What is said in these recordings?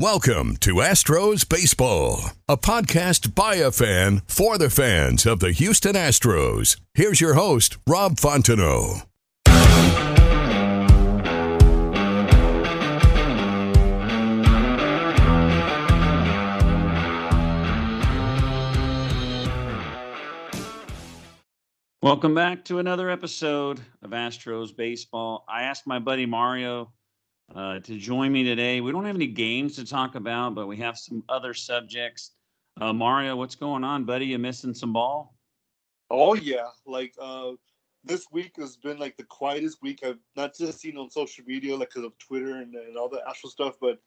Welcome to Astros Baseball, a podcast by a fan for the fans of the Houston Astros. Here's your host, Rob Fontenot. Welcome back to another episode of Astros Baseball. I asked my buddy Mario uh, to join me today. We don't have any games to talk about, but we have some other subjects. Uh, Mario, what's going on, buddy? You missing some ball? Oh yeah, like uh, this week has been like the quietest week I've not just seen on social media, like because of Twitter and, and all the actual stuff, but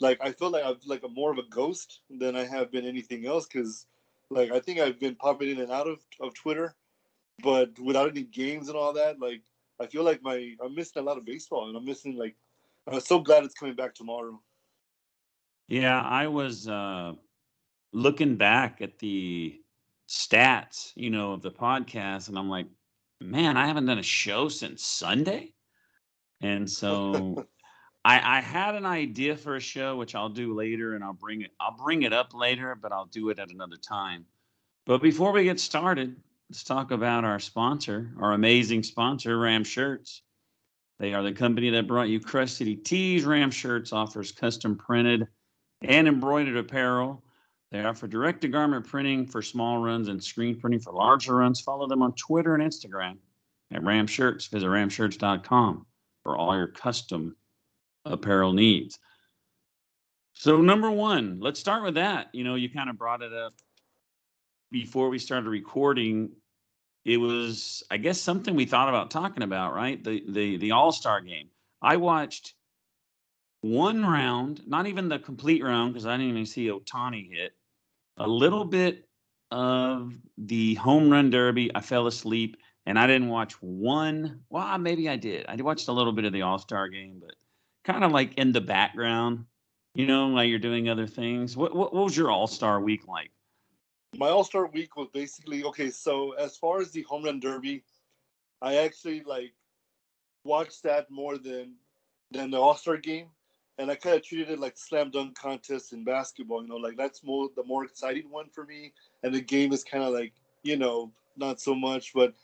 like I feel like I've like a more of a ghost than I have been anything else. Because like I think I've been popping in and out of of Twitter, but without any games and all that, like I feel like my I'm missing a lot of baseball, and I'm missing like I'm so glad it's coming back tomorrow. Yeah, I was uh, looking back at the stats, you know, of the podcast, and I'm like, man, I haven't done a show since Sunday. And so I, I had an idea for a show, which I'll do later, and I'll bring it. I'll bring it up later, but I'll do it at another time. But before we get started, let's talk about our sponsor, our amazing sponsor, Ram Shirts. They are the company that brought you Crush City Tees. Ram Shirts offers custom printed and embroidered apparel. They offer direct to garment printing for small runs and screen printing for larger runs. Follow them on Twitter and Instagram at Ram Shirts. Visit ramshirts.com for all your custom apparel needs. So, number one, let's start with that. You know, you kind of brought it up before we started recording it was i guess something we thought about talking about right? The the the all-star game. I watched one round not even the complete round because i didn't even see Ohtani hit. A little bit of the home run derby i fell asleep and i didn't watch one. Well maybe i did. I watched a little bit of the all-star game but kind of like in the background you know while you're doing other things. What, what, what was your all-star week like my All Star week was basically okay. So as far as the home run derby, I actually like watched that more than than the All Star game, and I kind of treated it like slam dunk contest in basketball. You know, like that's more the more exciting one for me, and the game is kind of like you know not so much. But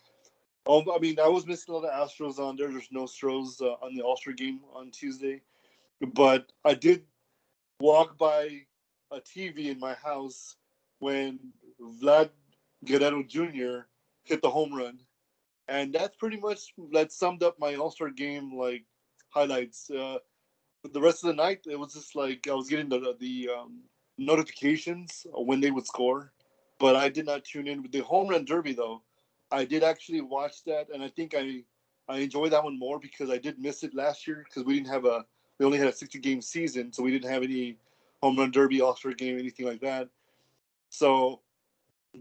um, I mean, I was missing all the Astros on there. There's no Stros uh, on the All Star game on Tuesday, but I did walk by a TV in my house when Vlad Guerrero Jr. hit the home run, and that's pretty much that summed up my All Star game like highlights. Uh, the rest of the night, it was just like I was getting the the um, notifications when they would score, but I did not tune in. With the home run derby, though, I did actually watch that, and I think I I enjoy that one more because I did miss it last year because we didn't have a we only had a 60 game season, so we didn't have any home run derby, All Star game, anything like that. So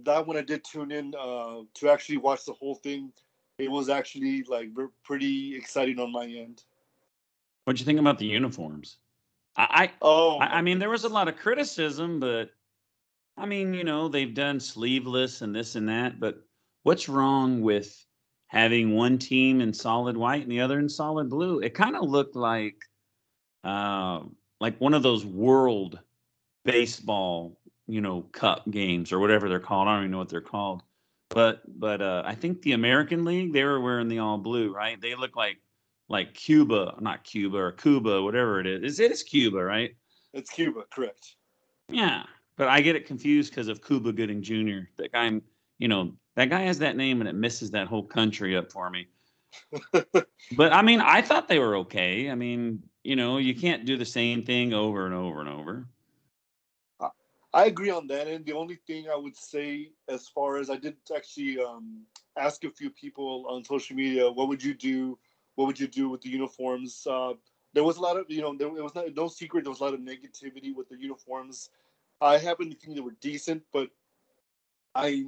that one I did tune in uh, to actually watch the whole thing. It was actually like pretty exciting on my end. What'd you think about the uniforms? I, I oh I, I mean there was a lot of criticism, but I mean you know they've done sleeveless and this and that, but what's wrong with having one team in solid white and the other in solid blue? It kind of looked like uh, like one of those world baseball you know cup games or whatever they're called. I don't even know what they're called. But but uh, I think the American League they were wearing the all blue, right? They look like like Cuba, not Cuba or Cuba, whatever it is. It is Cuba, right? It's Cuba, correct. Yeah, but I get it confused because of Cuba Gooding Jr. That guy, you know, that guy has that name and it misses that whole country up for me. but I mean, I thought they were okay. I mean, you know, you can't do the same thing over and over and over. I agree on that. And the only thing I would say, as far as I did actually um, ask a few people on social media, what would you do? What would you do with the uniforms? Uh, there was a lot of, you know, there was not, no secret. There was a lot of negativity with the uniforms. I happen to think they were decent, but I,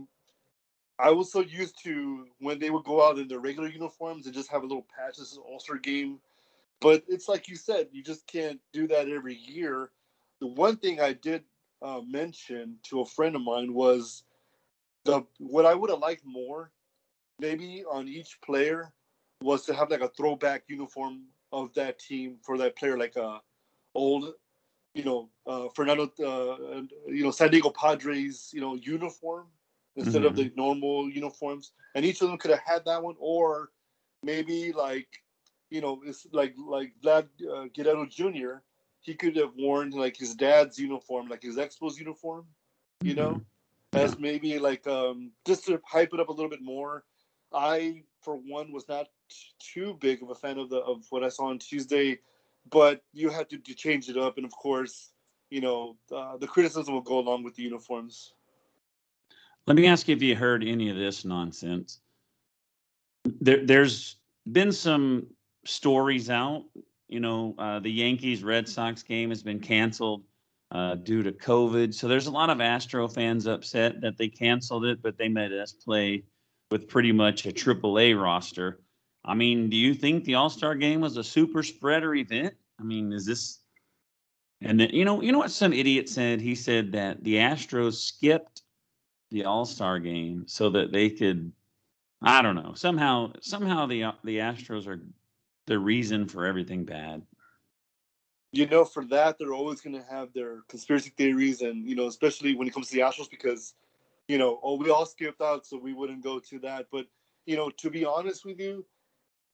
I was so used to when they would go out in their regular uniforms and just have a little patch. This is All Star game, but it's like you said, you just can't do that every year. The one thing I did uh, mention to a friend of mine was the what I would have liked more, maybe on each player, was to have like a throwback uniform of that team for that player, like a old you know, uh, Fernando, uh, you know, San Diego Padres, you know, uniform instead mm-hmm. of the normal uniforms, and each of them could have had that one, or maybe like, you know, it's like like Vlad uh, Guerrero Jr. He could have worn like his dad's uniform, like his Expos uniform, you know, mm-hmm. as maybe like um just to hype it up a little bit more. I, for one, was not too big of a fan of the of what I saw on Tuesday but you have to, to change it up. And of course, you know, uh, the criticism will go along with the uniforms. Let me ask you if you heard any of this nonsense. There, there's been some stories out. You know, uh, the Yankees Red Sox game has been canceled uh, due to COVID. So there's a lot of Astro fans upset that they canceled it, but they made us play with pretty much a AAA roster. I mean, do you think the All Star game was a super spreader event? I mean, is this? And then you know, you know what some idiot said? He said that the Astros skipped the All Star game so that they could, I don't know, somehow, somehow the the Astros are the reason for everything bad. You know, for that they're always going to have their conspiracy theories, and you know, especially when it comes to the Astros, because you know, oh, we all skipped out, so we wouldn't go to that. But you know, to be honest with you,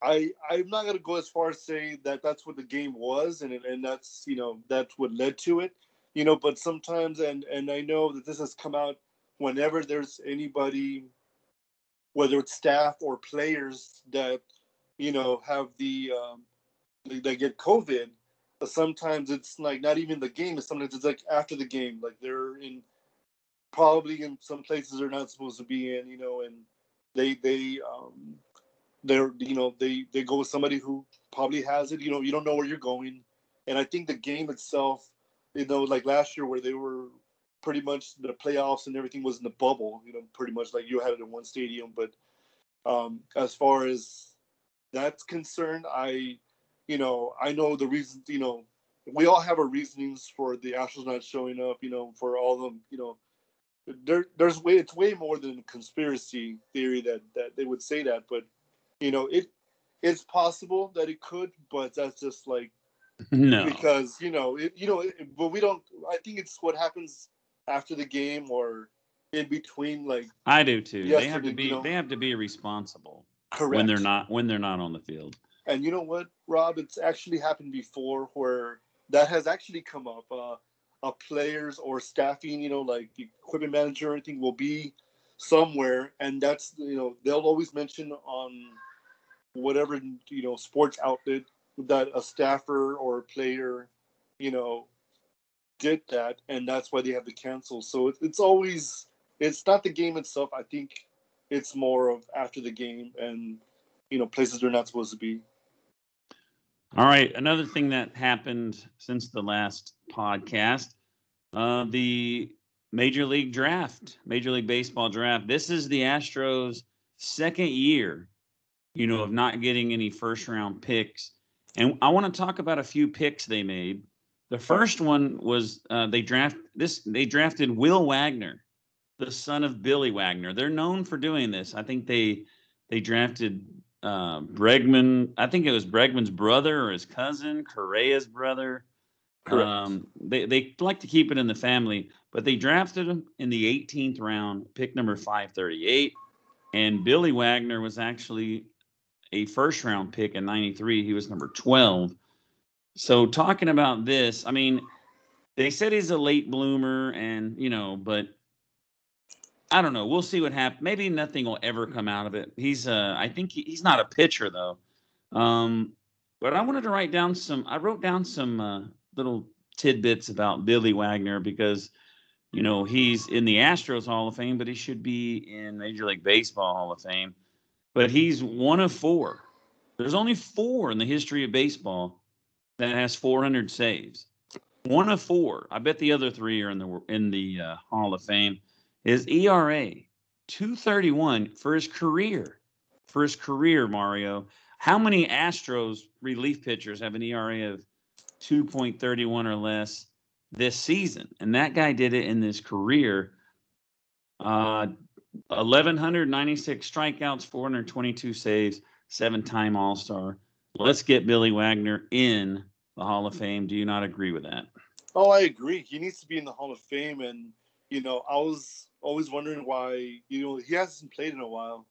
I I'm not gonna go as far as say that that's what the game was, and and that's you know that's what led to it, you know. But sometimes, and and I know that this has come out whenever there's anybody, whether it's staff or players that you know have the um, they, get COVID. But Sometimes it's like not even the game. It's sometimes it's like after the game, like they're in probably in some places they're not supposed to be in, you know, and they they um they're you know they they go with somebody who probably has it. You know, you don't know where you're going, and I think the game itself, you know, like last year where they were pretty much the playoffs and everything was in the bubble. You know, pretty much like you had it in one stadium. But um, as far as that's concerned, I, you know, I know the reasons. You know, we all have our reasonings for the Astros not showing up. You know, for all of them. You know, there there's way it's way more than conspiracy theory that that they would say that, but you know, it it's possible that it could, but that's just like no because you know it, you know it, but we don't i think it's what happens after the game or in between like i do too they have to be you know, they have to be responsible correct when they're not when they're not on the field. And you know what rob? It's actually happened before where that has actually come up. Uh, uh players or staffing you know like the equipment manager or anything will be somewhere and that's you know they'll always mention on whatever you know sports outlet that a staffer or a player you know did that and that's why they have to cancel. So it, it's always it's not the game itself. I think it's more of after the game and you know places they're not supposed to be all right another thing that happened since the last podcast uh, the major league draft major league baseball draft this is the astros second year you know, of not getting any first round picks. And I want to talk about a few picks they made. The first one was uh, they draft this. They drafted Will Wagner, the son of Billy Wagner. They're known for doing this. I think they they drafted uh, Bregman. I think it was Bregman's brother or his cousin, Correa's brother. Um, they they like to keep it in the family, but they drafted him in the 18th round, pick number 538. And Billy Wagner was actually a first round pick in 93. He was number 12. So talking about this, I mean, they said he's a late bloomer and, you know, but I don't know. We'll see what happens. Maybe nothing will ever come out of it. He's uh I think he, he's not a pitcher though. Um but I wanted to write down some I wrote down some uh, little tidbits about Billy Wagner because you know, he's in the Astros Hall of Fame, but he should be in Major League Baseball Hall of Fame but he's one of four. There's only four in the history of baseball that has 400 saves. One of four. I bet the other three are in the in the uh, Hall of Fame. His ERA 231 for his career. For his career, Mario. How many Astros relief pitchers have an ERA of 2.31 or less this season? And that guy did it in his career. Uh, 1,196 strikeouts, 422 saves, seven time All Star. Let's get Billy Wagner in the Hall of Fame. Do you not agree with that? Oh, I agree. He needs to be in the Hall of Fame, and you know, I was always wondering why. You know, he hasn't played in a while.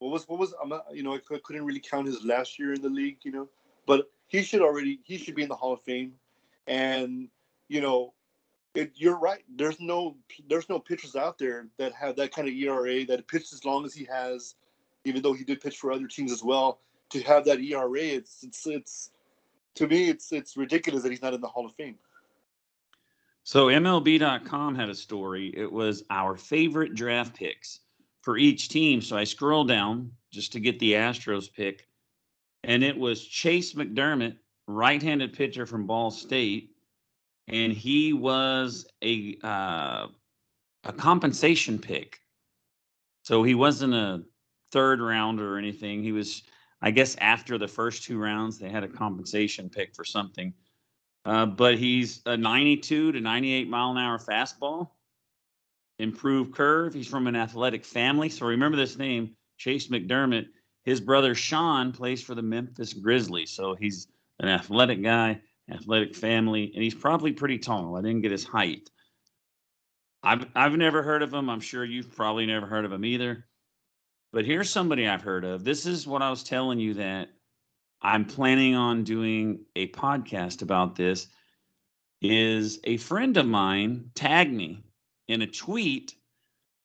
What was what was I'm not, you know I couldn't really count his last year in the league. You know, but he should already he should be in the Hall of Fame, and you know, it, you're right. There's no there's no pitchers out there that have that kind of ERA that pitched as long as he has, even though he did pitch for other teams as well. To have that ERA, it's it's it's to me it's it's ridiculous that he's not in the Hall of Fame. So MLB.com had a story. It was our favorite draft picks for each team. So I scrolled down just to get the Astros pick, and it was Chayce McDermott, right-handed pitcher from Ball State, and he was a uh, a compensation pick. So he wasn't a third rounder or anything. He was, I guess, after the first two rounds, they had a compensation pick for something. Uh, but he's a 92 to 98 mile an hour fastball, improved curve. He's from an athletic family. So remember this name, Chayce McDermott. His brother Sean plays for the Memphis Grizzlies. So he's an athletic guy, athletic family, and he's probably pretty tall. I didn't get his height. I've, I've never heard of him. I'm sure you've probably never heard of him either. But here's somebody I've heard of. This is what I was telling you that I'm planning on doing a podcast about this. Is a friend of mine tagged me in a tweet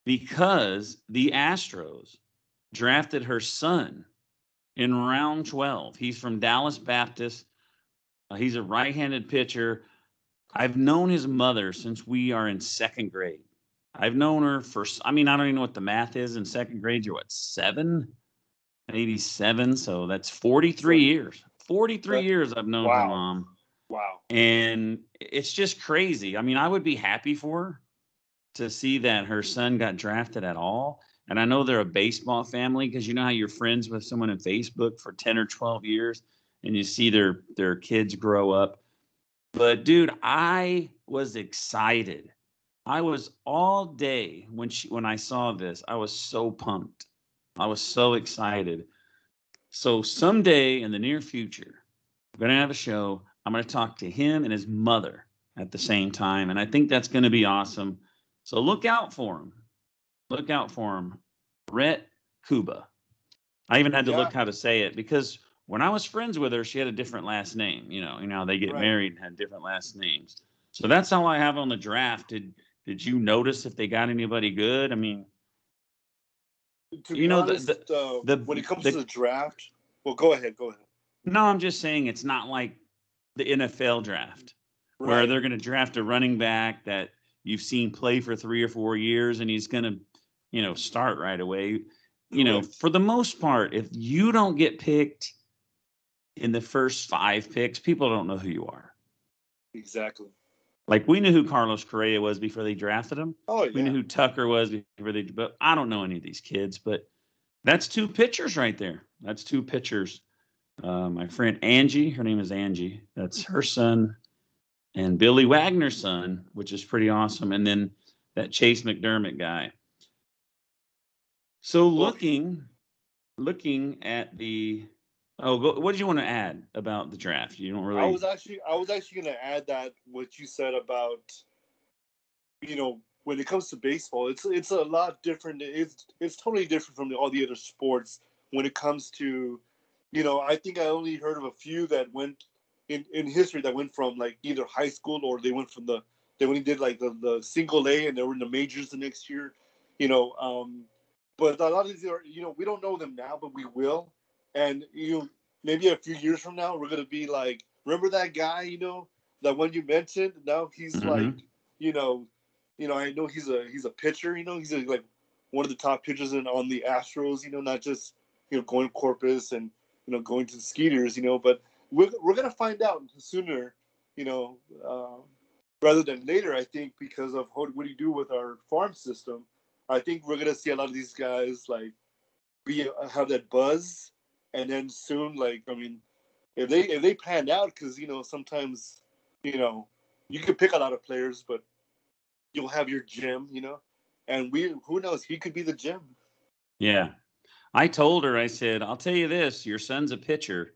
because the Astros drafted her son in round 12. He's from Dallas Baptist. Uh, he's a right handed pitcher. I've known his mother since we are in second grade. I've known her for, I mean, I don't even know what the math is in second grade. You're what, seven? 87. So that's 43 years. 43 that, years I've known wow. her mom. Wow. And it's just crazy. I mean, I would be happy for her to see that her son got drafted at all. And I know they're a baseball family because you know how you're friends with someone in Facebook for 10 or 12 years and you see their their kids grow up. But dude, I was excited. I was all day when she when I saw this. I was so pumped. I was so excited. So someday in the near future, we're going to have a show. I'm going to talk to him and his mother at the same time. And I think that's going to be awesome. So look out for him. Look out for him. Rhett Kouba. I even had to yeah. look how to say it because when I was friends with her, she had a different last name. You know, you know, they get right. married and had different last names. So that's all I have on the draft. Did did you notice if they got anybody good? I mean, to you know honest, the, the, uh, the, when it comes the, to the draft. Well, go ahead. Go ahead. No, I'm just saying it's not like the NFL draft right. where they're going to draft a running back that you've seen play for three or four years and he's going to, you know, start right away. You know, for the most part, if you don't get picked in the first five picks, people don't know who you are. Exactly. Like we knew who Carlos Correa was before they drafted him. Oh, yeah. We knew who Tucker was before they. But I don't know any of these kids. But that's two pitchers right there. That's two pitchers. Uh, my friend Angie, her name is Angie. That's her son, and Billy Wagner's son, which is pretty awesome. And then that Chayce McDermott guy. So looking, looking at the Oh, go, what did you want to add about the draft? You don't really. I was actually, I was actually going to add that what you said about, you know, when it comes to baseball, it's it's a lot different. It's it's totally different from the, all the other sports when it comes to, you know, I think I only heard of a few that went in in history that went from like either high school or they went from the they only did like the, the single A and they were in the majors the next year, you know. Um, but a lot of these are, you know, we don't know them now, but we will and you maybe a few years from now we're gonna be like, remember that guy, you know, that one you mentioned? Now he's mm-hmm. like, you know, you know, I know he's a he's a pitcher, you know, he's a, like one of the top pitchers in on the Astros, you know, not just you know going Corpus and you know going to the Skeeters, you know, but we're we're gonna find out sooner, you know, uh, rather than later. I think because of what, what do you do with our farm system. I think we're gonna see a lot of these guys like be have that buzz and then soon, like I mean, if they if they panned out, because you know sometimes you know you could pick a lot of players, but you'll have your gem, you know, and we who knows he could be the gem. Yeah, I told her I said I'll tell you this: your son's a pitcher,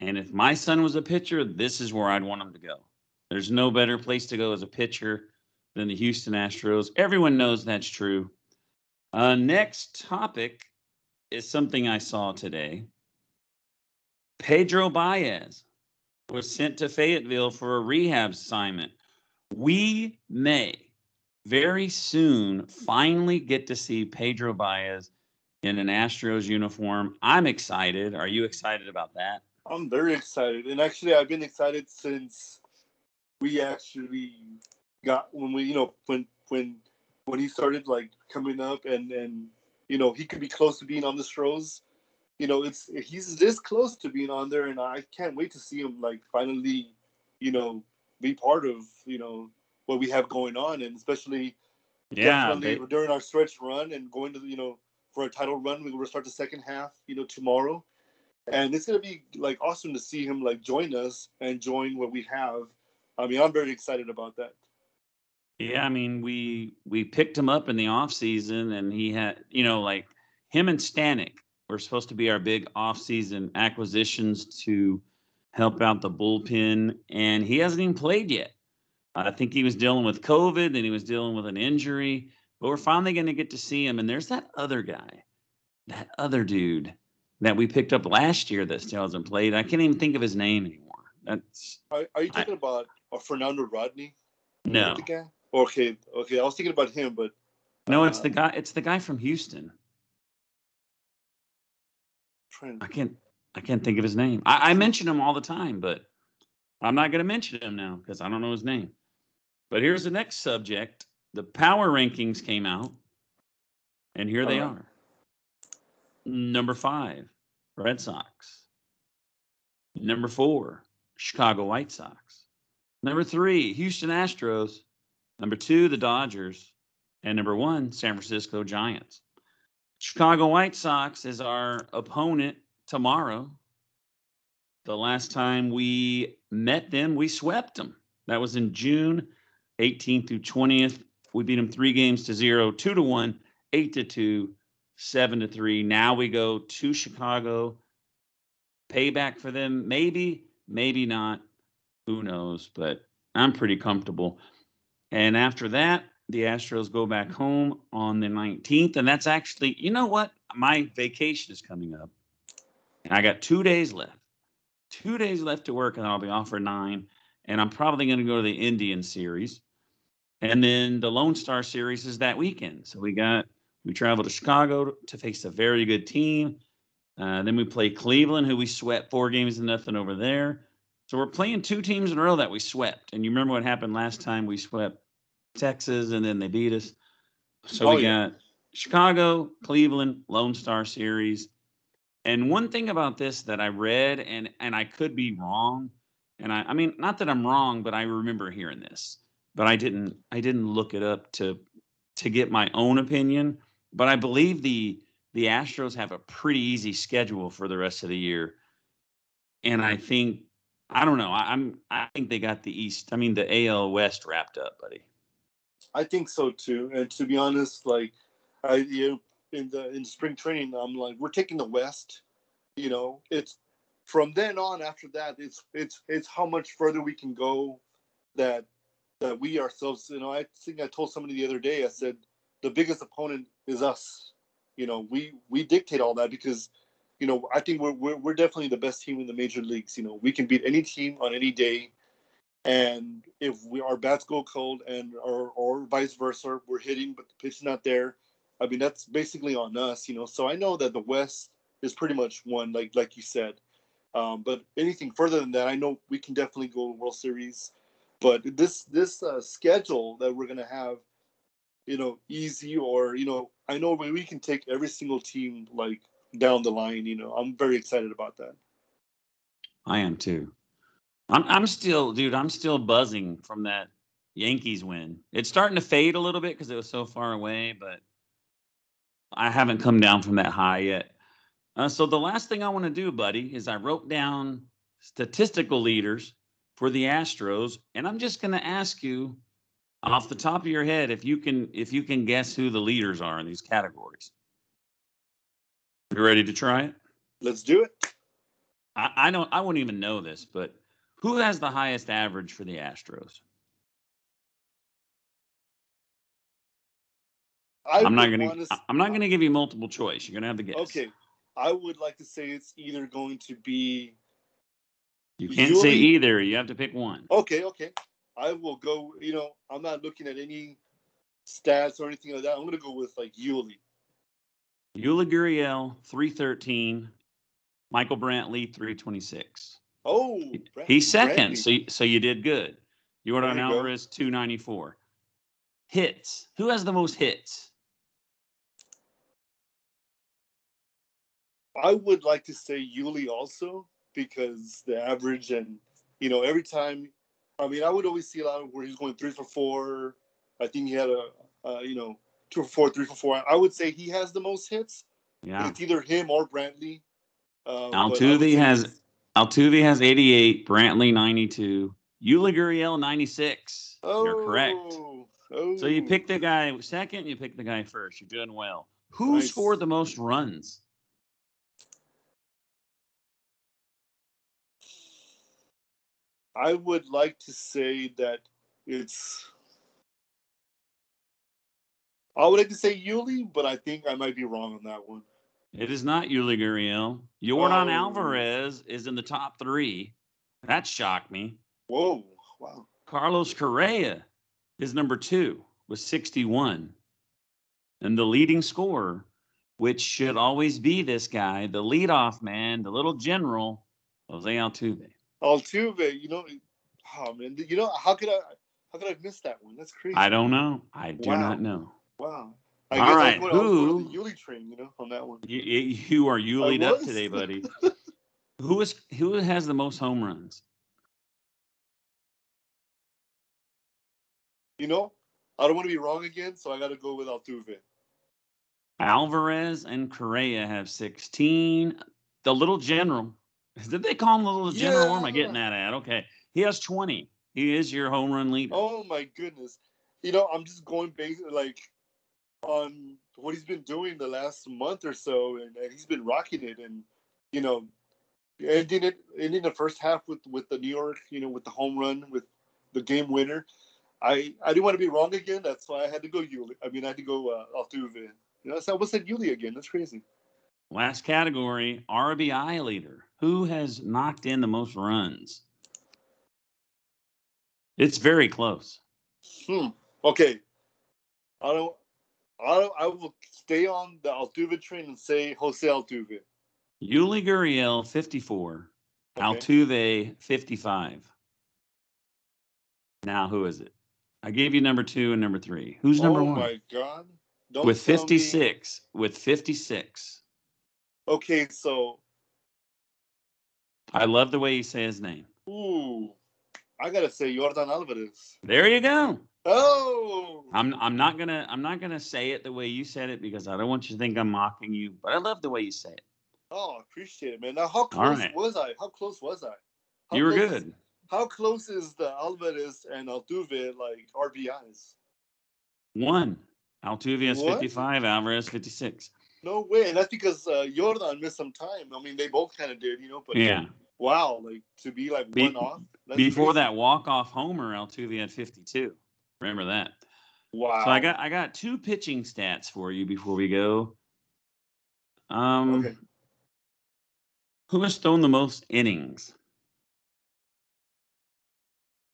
and if my son was a pitcher, this is where I'd want him to go. There's no better place to go as a pitcher than the Houston Astros. Everyone knows that's true. Uh, next topic is something I saw today. Pedro Baez was sent to Fayetteville for a rehab assignment. We may very soon finally get to see Pedro Baez in an Astros uniform. I'm excited. Are you excited about that? I'm very excited. And actually, I've been excited since we actually got when we, you know, when when when he started like coming up and and you know he could be close to being on the Stros. You know, it's he's this close to being on there, and I can't wait to see him like finally, you know, be part of you know what we have going on, and especially yeah they, during our stretch run and going to you know for a title run. We will start the second half, you know, tomorrow, and it's gonna be like awesome to see him like join us and join what we have. I mean, I'm very excited about that. Yeah, I mean, we we picked him up in the off season, and he had, you know, like him and Stanek were supposed to be our big offseason acquisitions to help out the bullpen, and he hasn't even played yet. I think he was dealing with COVID, and he was dealing with an injury, but we're finally going to get to see him. And there's that other guy, that other dude that we picked up last year that still hasn't played. I can't even think of his name anymore. That's. Are, are you talking I, about uh, Fernando Rodney? No. Okay, okay. I was thinking about him, but no, it's the uh, guy. It's the guy from Houston. I can't. I can't think of his name. I, I mention him all the time, but I'm not going to mention him now because I don't know his name. But here's the next subject. The power rankings came out, and here they uh-huh. are. Number five, Red Sox. Number four, Chicago White Sox. Number three, Houston Astros. Number two, the Dodgers. And number one, San Francisco Giants. Chicago White Sox is our opponent tomorrow. The last time we met them, we swept them. That was in June 18th through 20th. We beat them three games to zero, two to one, eight to two, seven to three. Now we go to Chicago. Payback for them, maybe, maybe not. Who knows? But I'm pretty comfortable. And after that, the Astros go back home on the 19th. And that's actually, you know what? My vacation is coming up. And I got two days left. Two days left to work, and I'll be off for nine. And I'm probably going to go to the Indian series. And then the Lone Star series is that weekend. So we got, we travel to Chicago to face a very good team. Uh, then we play Cleveland, who we swept four games to nothing over there. So we're playing two teams in a row that we swept. And you remember what happened last time we swept Texas and then they beat us. So oh, we yeah. got Chicago, Cleveland, Lone Star Series. And one thing about this that I read, and and I could be wrong, and I, I mean not that I'm wrong, but I remember hearing this, but I didn't I didn't look it up to to get my own opinion. But I believe the the Astros have a pretty easy schedule for the rest of the year. And I think I don't know. I, am I think they got the East. I mean, the AL West wrapped up, buddy. I think so too. And to be honest, like I you know, in the in spring training, I'm like, we're taking the West. You know, it's from then on. After that, it's it's it's how much further we can go. That that we ourselves. You know, I think I told somebody the other day. I said the biggest opponent is us. You know, we we dictate all that because you know, I think we're, we're, we're definitely the best team in the major leagues. You know, we can beat any team on any day, and if we our bats go cold and or or vice versa, we're hitting but the pitch is not there. I mean, that's basically on us. You know, so I know that the West is pretty much one, like like you said. Um, but anything further than that, I know we can definitely go to World Series. But this this uh, schedule that we're gonna have, you know, easy or you know, I know we can take every single team like down the line. You know, I'm very excited about that. I am too. I'm I'm still, dude. I'm still buzzing from that Yankees win. It's starting to fade a little bit because it was so far away, but I haven't come down from that high yet. Uh, so the last thing I want to do, buddy, is I wrote down statistical leaders for the Astros, and I'm just going to ask you off the top of your head if you can if you can guess who the leaders are in these categories. You ready to try it? Let's do it. I, I don't. I wouldn't even know this, but Who has the highest average for the Astros? I I'm not gonna. s- I'm not gonna give you multiple choice. You're gonna have to guess. Okay, I would like to say it's either going to be You can't say either. You have to pick one. okay. Okay, I will go. You know, I'm not looking at any stats or anything like that. I'm gonna go with like Yuli. Yuli Gurriel, 313. Michael Brantley, 326. Oh, Brad- He's second, so you, so you did good. Jordan There you go. Alvarez, 294. Hits. Who has the most hits? I would like to say Yuli also because the average and you know every time. I mean, I would always see a lot of where he's going three for four. I think he had a, uh, you know, two for four, three for four. I would say he has the most hits. Yeah. It's either him or Brantley. Um, would Altuve has Altuve has 88, Brantley 92, Yuli Gurriel 96. You're correct. Oh, oh. So you pick the oh. guy second, you pick the guy first. You're doing well. Who Nice. scored the most runs? I would like to say that it's. I would like to say Yuli, but I think I might be wrong on that one. It is not Yuli Gurriel. Jordan Oh. Alvarez is in the top three. That shocked me. Whoa! Wow. Carlos Correa is number two with 61. And the leading scorer, which should always be this guy, the leadoff man, the little general, Jose Altuve. Altuve, you know, oh man, you know how could I? How could I miss that one? That's crazy. I don't know. I do Wow. not know. Wow. I All right, I going, I was going on the who- Yuli train, you know, on that one. You, you you are Yulied up today, buddy. who is who has the most home runs? You know, I don't want to be wrong again, so I got to go with Altuve. Alvarez and Correa have 16. The little general. Did they call him the little general? Where am I getting that at? Okay. He has 20. He is your home run leader. Oh my goodness. You know, I'm just going based like on what he's been doing the last month or so, and, and he's been rocking it. And you know, ending it ending the first half with with the New York, you know, with the home run with the game winner. I I didn't want to be wrong again. That's why I had to go Yuli. I mean, I had to go uh, Altuve. You know, so I almost said Yuli again. That's crazy. Last category RBI leader. Who has knocked in the most runs? It's very close. Hmm. Okay. I don't. I I will stay on the Altuve train and say Jose Altuve. Yuli Gurriel, 54. Okay. Altuve, 55. Now, who is it? I gave you number two and number three. Who's number oh one? my god! Don't with tell me- 56. With 56. Okay, so I love the way you say his name. ooh, I gotta say Jordan Alvarez. There you go. Oh, I'm I'm not gonna I'm not gonna say it the way you said it because I don't want you to think I'm mocking you, but I love the way you say it. oh, I appreciate it, man. Now, how close right. was I? How close was I? How you were good. Is, how close is the Alvarez and Altuve like RBIs? One. Altuve is What? 55, Alvarez 56. No way, and that's because uh, Jordan missed some time. I mean, they both kind of did, you know. But Yeah. wow, like to be like Be- one off. that's Before crazy. that walk-off homer, Altuve had 52. Remember that. Wow. So I got I got two pitching stats for you before we go. Um Okay. who has thrown the most innings?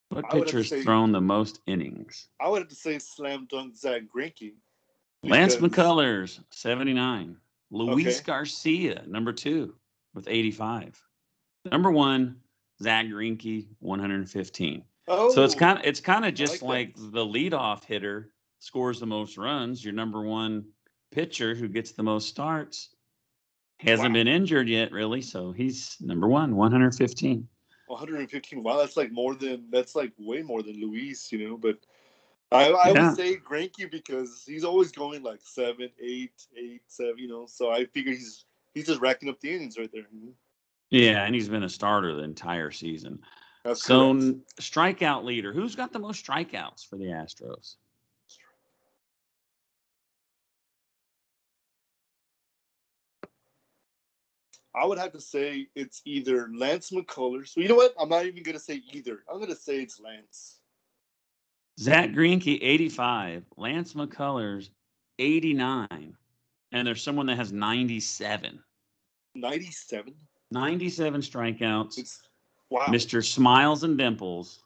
What pitcher has say- thrown the most innings? I would have to say slam dunk Zach Greinke. Lance McCullers, 79. Luis Okay. Garcia, number two, with 85. Number one, Zach Greinke, 115. Oh, So it's kind of it's kind of just like like, the leadoff hitter scores the most runs. Your number one pitcher who gets the most starts hasn't Wow. been injured yet, really. So he's number one, 115. 115. Wow, that's like more than that's like way more than Luis, you know. But I, I Yeah. would say Greinke because he's always going like seven, eight, eight, seven, you know. So I figure he's he's just racking up the innings right there. Hmm. Yeah, and he's been a starter the entire season. That's So correct. strikeout leader, who's got the most strikeouts for the Astros? I would have to say it's either Lance McCullers. So you know what? I'm not even gonna say either. I'm gonna say it's Lance. Zach Greinke, 85. Lance McCullers, 89. And there's someone that has 97. 97. 97 strikeouts. It's wow. Mr. Smiles and Dimples.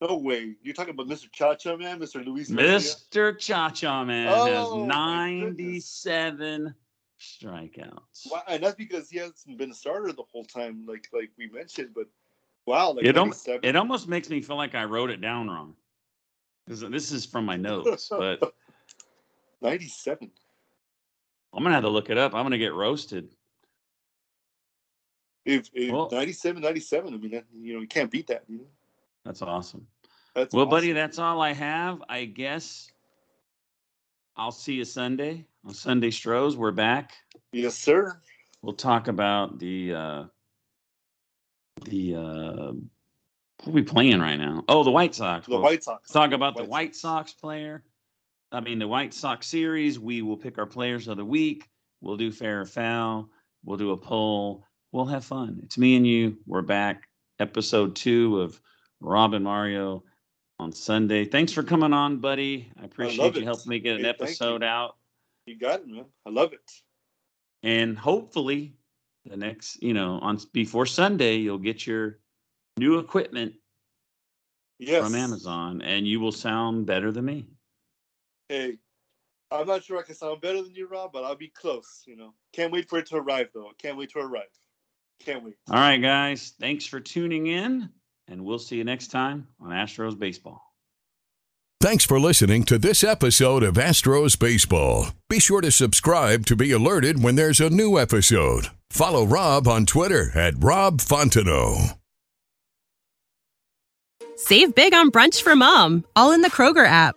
No way. You're talking about Mr. Cha Cha Man, Mr. Luis. Mr. Cha Cha Man Oh, has 97 strikeouts. Wow, and that's because he hasn't been a starter the whole time, like like we mentioned. But wow, like It, al- it almost makes me feel like I wrote it down wrong. This, this is from my notes, but 97. I'm gonna have to look it up. I'm gonna get roasted. If, if Well- 97, 97, I mean, that, you know, you can't beat that. You know? That's awesome. That's Well, awesome. buddy, that's all I have. I guess I'll see you Sunday on Sunday Stros. We're back. Yes, sir. We'll talk about the uh the uh what are we playing right now? Oh, the White Sox. The We'll White Sox. talk about the White White Sox player. I mean the White Sox series. We will pick our players of the week. We'll do fair or foul. We'll do a poll. We'll have fun. It's me and you. We're back. Episode two of Rob and Mario on Sunday. Thanks for coming on, buddy. I appreciate you it. helping me get an Hey, thank you. episode out. You got it, man. I love it. and hopefully the next you know on before sunday you'll get your new equipment Yes. from amazon and you will sound better than me Hey, I'm not sure I can sound better than you, Rob, but I'll be close. You know, can't wait for it to arrive, though. Can't wait to arrive. Can't wait. all right guys thanks for tuning in and we'll see you next time on astros baseball Thanks for listening to this episode of Astros Baseball. Be sure to subscribe to be alerted when there's a new episode. Follow Rob on Twitter at Rob Fontenot. Save big on brunch for mom, all in the Kroger app.